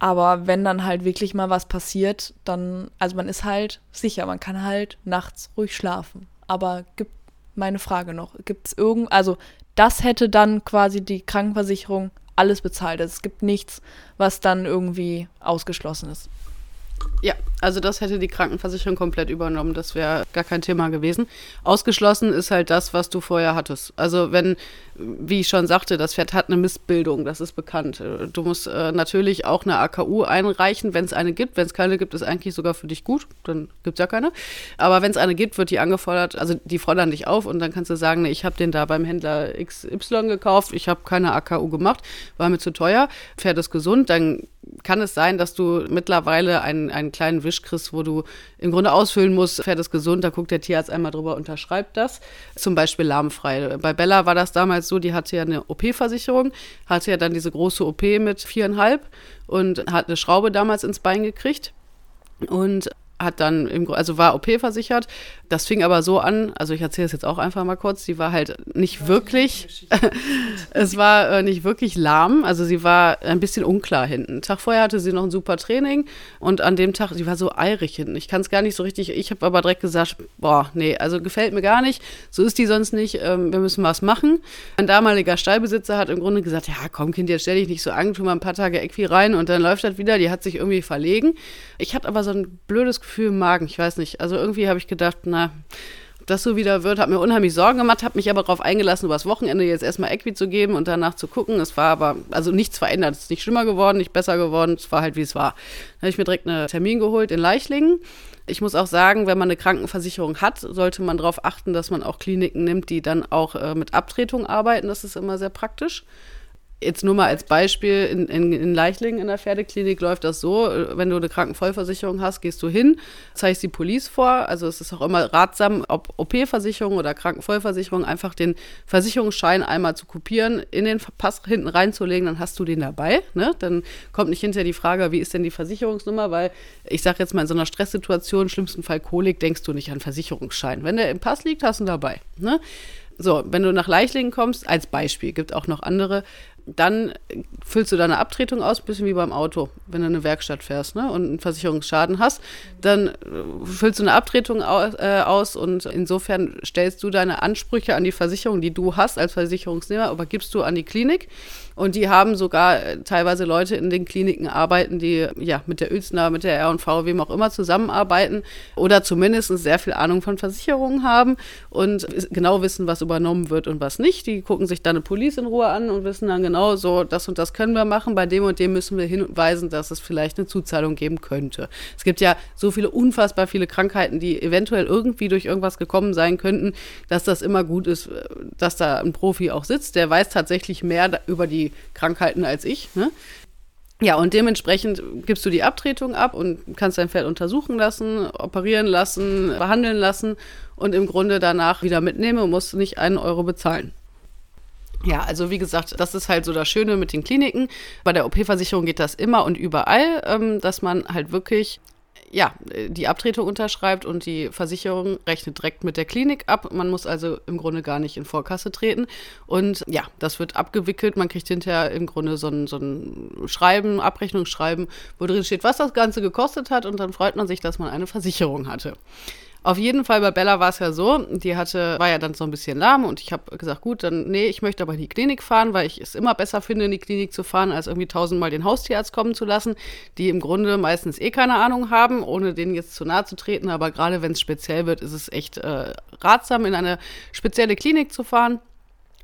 Aber wenn dann halt wirklich mal was passiert, dann, also man ist halt sicher, man kann halt nachts ruhig schlafen. Aber gibt meine Frage noch, gibt es irgend, also das hätte dann quasi die Krankenversicherung alles bezahlt. Also es gibt nichts, was dann irgendwie ausgeschlossen ist. Ja, also das hätte die Krankenversicherung komplett übernommen. Das wäre gar kein Thema gewesen. Ausgeschlossen ist halt das, was du vorher hattest. Also wenn, wie ich schon sagte, das Pferd hat eine Missbildung, das ist bekannt. Du musst äh, natürlich auch eine AKU einreichen, wenn es eine gibt. Wenn es keine gibt, ist eigentlich sogar für dich gut. Dann gibt es ja keine. Aber wenn es eine gibt, wird die angefordert. Also die fordern dich auf und dann kannst du sagen, nee, ich habe den da beim Händler XY gekauft. Ich habe keine AKU gemacht, war mir zu teuer. Pferd ist gesund. Dann kann es sein, dass du mittlerweile einen, einen kleinen Wisch kriegst, wo du im Grunde ausfüllen musst, Pferd ist gesund, da guckt der Tierarzt einmal drüber, unterschreibt das. Zum Beispiel lahmfrei. Bei Bella war das damals so, die hatte ja eine OP-Versicherung, hatte ja dann diese große OP mit viereinhalb und hat eine Schraube damals ins Bein gekriegt. Und hat dann, im, also war OP versichert. Das fing aber so an, also ich erzähle es jetzt auch einfach mal kurz, die war halt nicht wirklich, es war äh, nicht wirklich lahm, also sie war ein bisschen unklar hinten. Einen Tag vorher hatte sie noch ein super Training und an dem Tag, sie war so eirig hinten. Ich kann es gar nicht so richtig, ich habe aber direkt gesagt, boah, nee, also gefällt mir gar nicht, so ist die sonst nicht, ähm, wir müssen was machen. Mein damaliger Stallbesitzer hat im Grunde gesagt, ja komm Kind, jetzt stell dich nicht so an, tu mal ein paar Tage Equi rein und dann läuft das wieder, die hat sich irgendwie verlegen. Ich hatte aber so ein blödes Gefühl, Gefühl im Magen. Ich weiß nicht. Also irgendwie habe ich gedacht, na, ob das so wieder wird, hat mir unheimlich Sorgen gemacht, habe mich aber darauf eingelassen, übers Wochenende jetzt erstmal Equi zu geben und danach zu gucken. Es war aber, also nichts verändert. Es ist nicht schlimmer geworden, nicht besser geworden. Es war halt, wie es war. Dann habe ich mir direkt einen Termin geholt in Leichlingen. Ich muss auch sagen, wenn man eine Krankenversicherung hat, sollte man darauf achten, dass man auch Kliniken nimmt, die dann auch äh, mit Abtretung arbeiten. Das ist immer sehr praktisch. Jetzt nur mal als Beispiel, in, in, in Leichlingen in der Pferdeklinik läuft das so, wenn du eine Krankenvollversicherung hast, gehst du hin, zeigst die Police vor, also es ist auch immer ratsam, ob OP-Versicherung oder Krankenvollversicherung, einfach den Versicherungsschein einmal zu kopieren, in den Pass hinten reinzulegen, dann hast du den dabei, ne? dann kommt nicht hinterher die Frage, wie ist denn die Versicherungsnummer, weil ich sage jetzt mal in so einer Stresssituation, schlimmsten Fall Kolik, denkst du nicht an Versicherungsschein. Wenn der im Pass liegt, hast du ihn dabei. Ne? So, wenn du nach Leichlingen kommst, als Beispiel, gibt auch noch andere, dann füllst du deine Abtretung aus, ein bisschen wie beim Auto, wenn du in eine Werkstatt fährst ne, und einen Versicherungsschaden hast, dann äh, füllst du eine Abtretung aus, äh, aus, und insofern stellst du deine Ansprüche an die Versicherung, die du hast als Versicherungsnehmer, übergibst du an die Klinik und die haben sogar äh, teilweise Leute in den Kliniken arbeiten, die ja mit der Uelzner, mit der R&V, wem auch immer zusammenarbeiten oder zumindest sehr viel Ahnung von Versicherungen haben und genau wissen, was übernommen wird und was nicht. Die gucken sich dann eine Police in Ruhe an und wissen dann genau so, das und das können wir machen, bei dem und dem müssen wir hinweisen, dass es vielleicht eine Zuzahlung geben könnte. Es gibt ja so viele unfassbar viele Krankheiten, die eventuell irgendwie durch irgendwas gekommen sein könnten, dass das immer gut ist, äh, dass da ein Profi auch sitzt, der weiß tatsächlich mehr über die Krankheiten als ich. Ne? Ja, und dementsprechend gibst du die Abtretung ab und kannst dein Pferd untersuchen lassen, operieren lassen, behandeln lassen und im Grunde danach wieder mitnehmen und musst nicht einen Euro bezahlen. Ja, also wie gesagt, das ist halt so das Schöne mit den Kliniken. Bei der OP-Versicherung geht das immer und überall, ähm, dass man halt wirklich ja, die Abtretung unterschreibt und die Versicherung rechnet direkt mit der Klinik ab. Man muss also im Grunde gar nicht in Vorkasse treten. Und ja, das wird abgewickelt. Man kriegt hinterher im Grunde so ein, so ein Schreiben, Abrechnungsschreiben, wo drin steht, was das Ganze gekostet hat. Und dann freut man sich, dass man eine Versicherung hatte. Auf jeden Fall bei Bella war es ja so, die hatte, war ja dann so ein bisschen lahm und ich habe gesagt, gut, dann, nee, ich möchte aber in die Klinik fahren, weil ich es immer besser finde, in die Klinik zu fahren, als irgendwie tausendmal den Haustierarzt kommen zu lassen, die im Grunde meistens eh keine Ahnung haben, ohne denen jetzt zu nahe zu treten. Aber gerade wenn es speziell wird, ist es echt äh, ratsam, in eine spezielle Klinik zu fahren.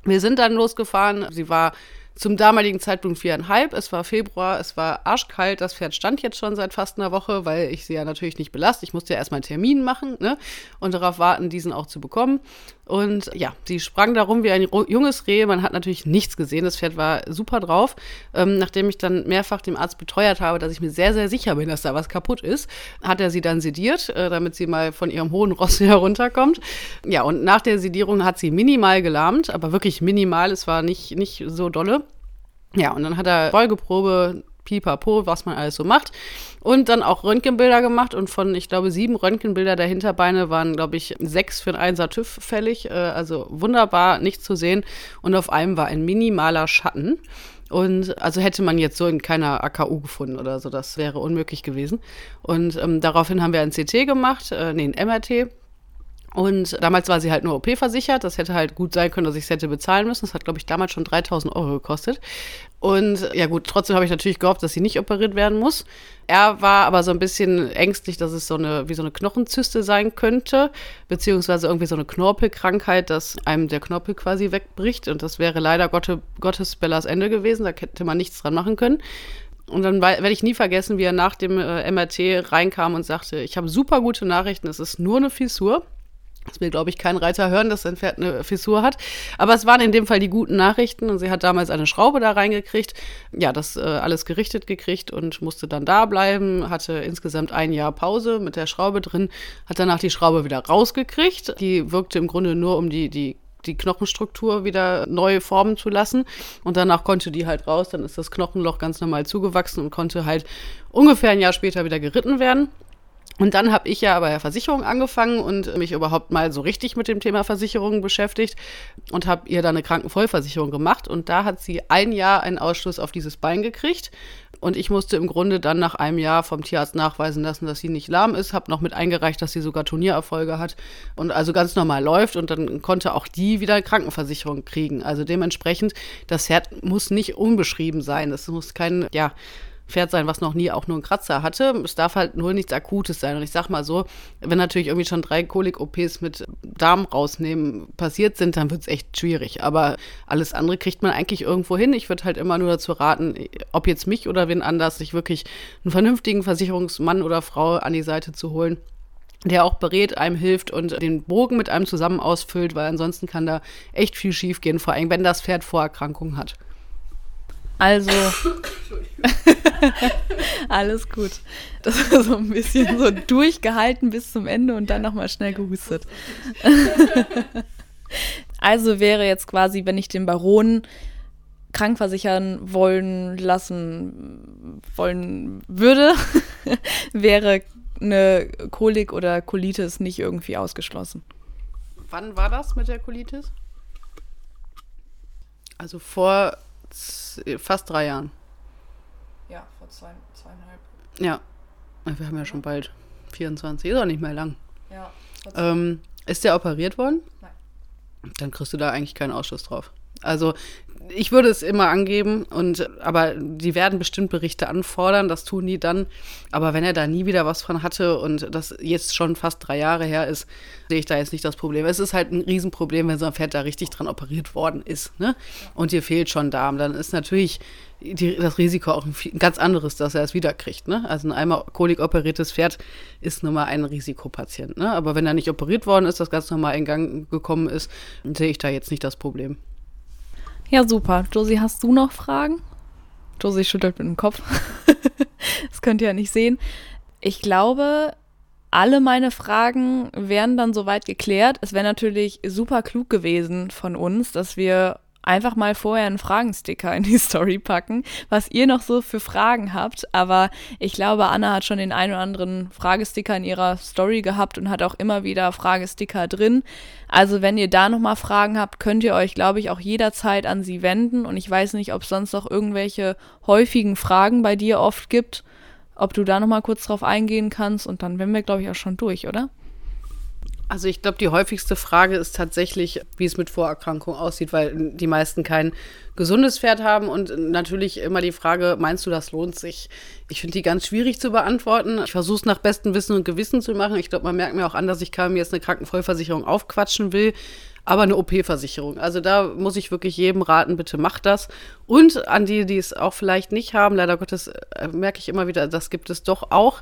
Wir sind dann losgefahren. Sie war zum damaligen Zeitpunkt viereinhalb. Es war Februar, es war arschkalt. Das Pferd stand jetzt schon seit fast einer Woche, weil ich sie ja natürlich nicht belaste. Ich musste ja erstmal einen Termin machen ne? und darauf warten, diesen auch zu bekommen. Und ja, sie sprang darum wie ein junges Reh. Man hat natürlich nichts gesehen. Das Pferd war super drauf. Ähm, nachdem ich dann mehrfach dem Arzt beteuert habe, dass ich mir sehr, sehr sicher bin, dass da was kaputt ist, hat er sie dann sediert, äh, damit sie mal von ihrem hohen Ross herunterkommt. Ja, und nach der Sedierung hat sie minimal gelahmt, aber wirklich minimal. Es war nicht, nicht so dolle. Ja, und dann hat er Folgeprobe, pipapo, was man alles so macht. Und dann auch Röntgenbilder gemacht und von, ich glaube, sieben Röntgenbilder der Hinterbeine waren, glaube ich, sechs für ein Einser TÜV fällig. Äh, also wunderbar, nichts zu sehen. Und auf einem war ein minimaler Schatten. Und also hätte man jetzt so in keiner AKU gefunden oder so, das wäre unmöglich gewesen. Und ähm, daraufhin haben wir ein CT gemacht, äh, nee, ein MRT, und damals war sie halt nur OP versichert. Das hätte halt gut sein können, dass ich es hätte bezahlen müssen. Das hat, glaube ich, damals schon 3000 Euro gekostet. Und ja gut, trotzdem habe ich natürlich gehofft, dass sie nicht operiert werden muss. Er war aber so ein bisschen ängstlich, dass es so eine, wie so eine Knochenzyste sein könnte, beziehungsweise irgendwie so eine Knorpelkrankheit, dass einem der Knorpel quasi wegbricht. Und das wäre leider Gotte, Gottes Bellas Ende gewesen. Da hätte man nichts dran machen können. Und dann werde ich nie vergessen, wie er nach dem äh, MRT reinkam und sagte, ich habe super gute Nachrichten, es ist nur eine Fissur. Das will, glaube ich, kein Reiter hören, dass sein Pferd eine Fissur hat. Aber es waren in dem Fall die guten Nachrichten und sie hat damals eine Schraube da reingekriegt. Ja, das äh, alles gerichtet gekriegt und musste dann da bleiben. Hatte insgesamt ein Jahr Pause mit der Schraube drin. Hat danach die Schraube wieder rausgekriegt. Die wirkte im Grunde nur, um die, die die Knochenstruktur wieder neu formen zu lassen. Und danach konnte die halt raus. Dann ist das Knochenloch ganz normal zugewachsen und konnte halt ungefähr ein Jahr später wieder geritten werden. Und dann habe ich ja bei der Versicherung angefangen und mich überhaupt mal so richtig mit dem Thema Versicherungen beschäftigt und habe ihr dann eine Krankenvollversicherung gemacht. Und da hat sie ein Jahr einen Ausschluss auf dieses Bein gekriegt. Und ich musste im Grunde dann nach einem Jahr vom Tierarzt nachweisen lassen, dass sie nicht lahm ist. Habe noch mit eingereicht, dass sie sogar Turniererfolge hat und also ganz normal läuft. Und dann konnte auch die wieder Krankenversicherung kriegen. Also dementsprechend, das Pferd muss nicht unbeschrieben sein. Das muss kein, ja, Pferd sein, was noch nie auch nur einen Kratzer hatte. Es darf halt nur nichts Akutes sein. Und ich sag mal so, wenn natürlich irgendwie schon drei Kolik-OPs mit Darm rausnehmen passiert sind, dann wird es echt schwierig. Aber alles andere kriegt man eigentlich irgendwo hin. Ich würde halt immer nur dazu raten, ob jetzt mich oder wen anders, sich wirklich einen vernünftigen Versicherungsmann oder Frau an die Seite zu holen der auch berät, einem hilft und den Bogen mit einem zusammen ausfüllt, weil ansonsten kann da echt viel schief gehen, vor allem wenn das Pferd Vorerkrankungen hat. Also, alles gut. Das war so ein bisschen so durchgehalten bis zum Ende und dann nochmal schnell gehustet. also wäre jetzt quasi, wenn ich den Baron krankversichern wollen lassen wollen würde, wäre eine Kolik oder Colitis nicht irgendwie ausgeschlossen. Wann war das mit der Colitis? Also vor fast drei Jahren. Ja, vor zwei, zweieinhalb. Ja, wir haben ja schon bald 24, ist auch nicht mehr lang. Ja. Ähm, ist der operiert worden? Nein. Dann kriegst du da eigentlich keinen Ausschuss drauf. Also ich würde es immer angeben und aber die werden bestimmt Berichte anfordern, das tun die dann. Aber wenn er da nie wieder was von hatte und das jetzt schon fast drei Jahre her ist, sehe ich da jetzt nicht das Problem. Es ist halt ein Riesenproblem, wenn so ein Pferd da richtig dran operiert worden ist, ne? Und dir fehlt schon Darm, dann ist natürlich die, das Risiko auch ein, ein, ganz anderes, dass er es wiederkriegt. Ne? Also ein einmal kolikoperiertes Pferd ist nun mal ein Risikopatient. Ne? Aber wenn er nicht operiert worden ist, das ganz normal in Gang gekommen ist, sehe ich da jetzt nicht das Problem. Ja, super. Josie, hast du noch Fragen? Josie schüttelt mit dem Kopf. das könnt ihr ja nicht sehen. Ich glaube, alle meine Fragen wären dann soweit geklärt. Es wäre natürlich super klug gewesen von uns, dass wir einfach mal vorher einen Fragensticker in die Story packen, was ihr noch so für Fragen habt. Aber ich glaube, Anna hat schon den einen oder anderen Fragesticker in ihrer Story gehabt und hat auch immer wieder Fragesticker drin. Also wenn ihr da nochmal Fragen habt, könnt ihr euch, glaube ich, auch jederzeit an sie wenden. Und ich weiß nicht, ob es sonst noch irgendwelche häufigen Fragen bei dir oft gibt. Ob du da nochmal kurz drauf eingehen kannst und dann wären wir, glaube ich, auch schon durch, oder? Also ich glaube, die häufigste Frage ist tatsächlich, wie es mit Vorerkrankungen aussieht, weil die meisten kein gesundes Pferd haben und natürlich immer die Frage, meinst du, das lohnt sich? Ich finde die ganz schwierig zu beantworten. Ich versuche es nach bestem Wissen und Gewissen zu machen. Ich glaube, man merkt mir auch an, dass ich mir jetzt eine Krankenvollversicherung aufquatschen will, aber eine OP-Versicherung. Also da muss ich wirklich jedem raten, bitte macht das. Und an die, die es auch vielleicht nicht haben, leider Gottes äh, merke ich immer wieder, das gibt es doch auch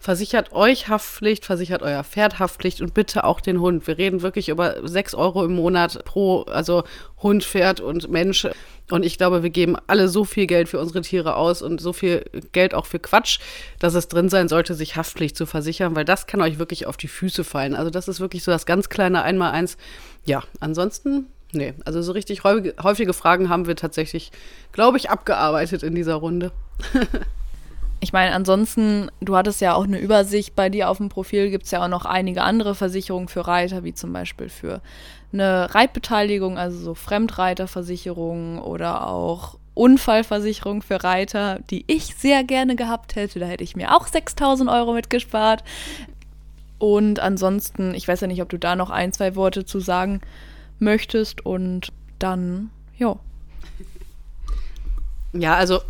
versichert euch Haftpflicht, versichert euer Pferd Haftpflicht und bitte auch den Hund. Wir reden wirklich über sechs Euro im Monat pro, also Hund, Pferd und Mensch. Und ich glaube, wir geben alle so viel Geld für unsere Tiere aus und so viel Geld auch für Quatsch, dass es drin sein sollte, sich Haftpflicht zu versichern, weil das kann euch wirklich auf die Füße fallen. Also das ist wirklich so das ganz kleine Einmaleins. Ja, ansonsten Nee, also so richtig häufige Fragen haben wir tatsächlich, glaube ich, abgearbeitet in dieser Runde. Ich meine, ansonsten, du hattest ja auch eine Übersicht bei dir auf dem Profil, gibt es ja auch noch einige andere Versicherungen für Reiter, wie zum Beispiel für eine Reitbeteiligung, also so Fremdreiterversicherung oder auch Unfallversicherung für Reiter, die ich sehr gerne gehabt hätte. Da hätte ich mir auch 6000 Euro mitgespart. Und ansonsten, ich weiß ja nicht, ob du da noch ein, zwei Worte zu sagen möchtest. Und dann, ja. Ja, also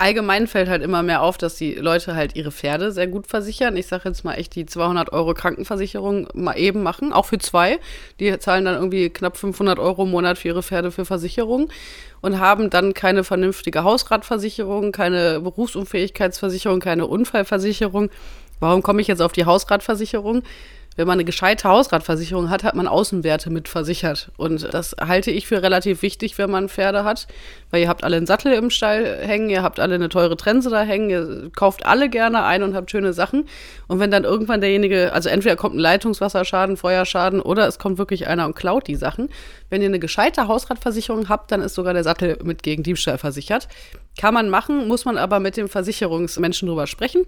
allgemein fällt halt immer mehr auf, dass die Leute halt ihre Pferde sehr gut versichern. Ich sage jetzt mal echt die 200 Euro Krankenversicherung mal eben machen, auch für zwei. Die zahlen dann irgendwie knapp 500 Euro im Monat für ihre Pferde für Versicherung und haben dann keine vernünftige Hausratversicherung, keine Berufsunfähigkeitsversicherung, keine Unfallversicherung. Warum komme ich jetzt auf die Hausratversicherung? Wenn man eine gescheite Hausratversicherung hat, hat man Außenwerte mit versichert. Und das halte ich für relativ wichtig, wenn man Pferde hat, weil ihr habt alle einen Sattel im Stall hängen, ihr habt alle eine teure Trense da hängen, ihr kauft alle gerne ein und habt schöne Sachen. Und wenn dann irgendwann derjenige, also entweder kommt ein Leitungswasserschaden, Feuerschaden oder es kommt wirklich einer und klaut die Sachen. Wenn ihr eine gescheite Hausratversicherung habt, dann ist sogar der Sattel mit gegen Diebstahl versichert. Kann man machen, muss man aber mit dem Versicherungsmenschen drüber sprechen.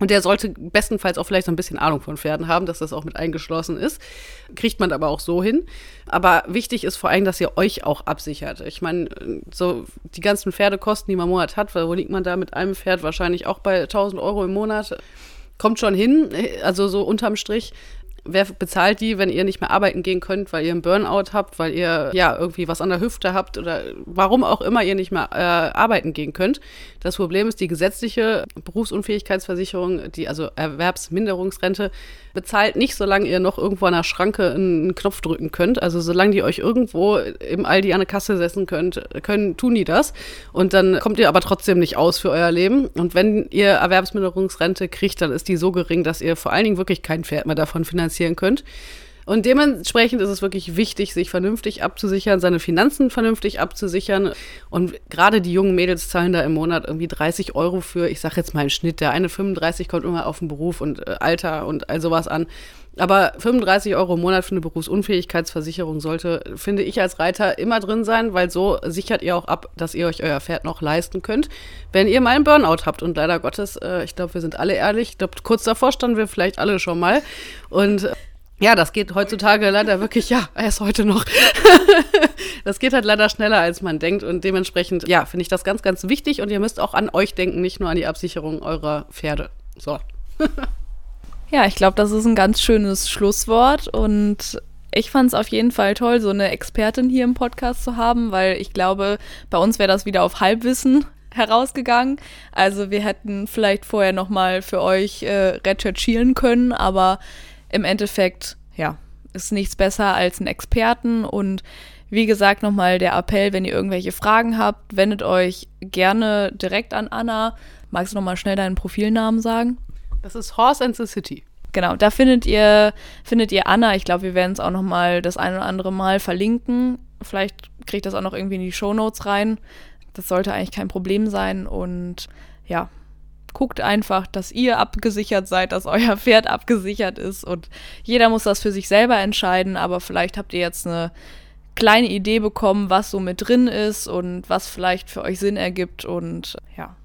Und der sollte bestenfalls auch vielleicht so ein bisschen Ahnung von Pferden haben, dass das auch mit eingeschlossen ist. Kriegt man aber auch so hin. Aber wichtig ist vor allem, dass ihr euch auch absichert. Ich meine, so die ganzen Pferdekosten, die man im Monat hat, wo liegt man da mit einem Pferd wahrscheinlich auch bei 1000 Euro im Monat? Kommt schon hin, also so unterm Strich wer bezahlt die, wenn ihr nicht mehr arbeiten gehen könnt, weil ihr einen Burnout habt, weil ihr ja irgendwie was an der Hüfte habt oder warum auch immer ihr nicht mehr äh, arbeiten gehen könnt. Das Problem ist, die gesetzliche Berufsunfähigkeitsversicherung, die also Erwerbsminderungsrente, bezahlt nicht, solange ihr noch irgendwo an der Schranke einen Knopf drücken könnt. Also solange die euch irgendwo im Aldi an der Kasse setzen könnt, können, tun die das. Und dann kommt ihr aber trotzdem nicht aus für euer Leben. Und wenn ihr Erwerbsminderungsrente kriegt, dann ist die so gering, dass ihr vor allen Dingen wirklich kein Pferd mehr davon finanzieren könnt. Und dementsprechend ist es wirklich wichtig, sich vernünftig abzusichern, seine Finanzen vernünftig abzusichern. Und gerade die jungen Mädels zahlen da im Monat irgendwie 30 Euro für, ich sage jetzt mal im Schnitt, der eine 35 kommt immer auf den Beruf und äh, Alter und all sowas an. Aber 35 Euro im Monat für eine Berufsunfähigkeitsversicherung sollte, finde ich als Reiter, immer drin sein, weil so sichert ihr auch ab, dass ihr euch euer Pferd noch leisten könnt. Wenn ihr mal einen Burnout habt und leider Gottes, äh, ich glaube, wir sind alle ehrlich, ich glaube, kurz davor standen wir vielleicht alle schon mal. Und äh, ja, das geht heutzutage leider wirklich, ja, erst heute noch. das geht halt leider schneller, als man denkt. Und dementsprechend, ja, finde ich das ganz, ganz wichtig. Und ihr müsst auch an euch denken, nicht nur an die Absicherung eurer Pferde. So. ja, ich glaube, das ist ein ganz schönes Schlusswort. Und ich fand es auf jeden Fall toll, so eine Expertin hier im Podcast zu haben, weil ich glaube, bei uns wäre das wieder auf Halbwissen herausgegangen. Also wir hätten vielleicht vorher noch mal für euch äh, recherchieren können, aber im Endeffekt, ja, ist nichts besser als einen Experten und wie gesagt, nochmal der Appell, wenn ihr irgendwelche Fragen habt, wendet euch gerne direkt an Anna. Magst du nochmal schnell deinen Profilnamen sagen? Das ist Horse and the City. Genau, da findet ihr, findet ihr Anna. Ich glaube, wir werden es auch nochmal das ein oder andere Mal verlinken. Vielleicht kriegt das auch noch irgendwie in die Shownotes rein. Das sollte eigentlich kein Problem sein. Und ja, guckt einfach, dass ihr abgesichert seid, dass euer Pferd abgesichert ist und jeder muss das für sich selber entscheiden, aber vielleicht habt ihr jetzt eine kleine Idee bekommen, was so mit drin ist und was vielleicht für euch Sinn ergibt und ja.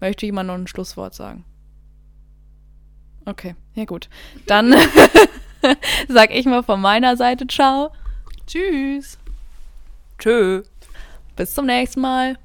Möchte jemand noch ein Schlusswort sagen? Okay, ja gut. Dann sag ich mal von meiner Seite ciao. Tschüss. Tschö. Bis zum nächsten Mal.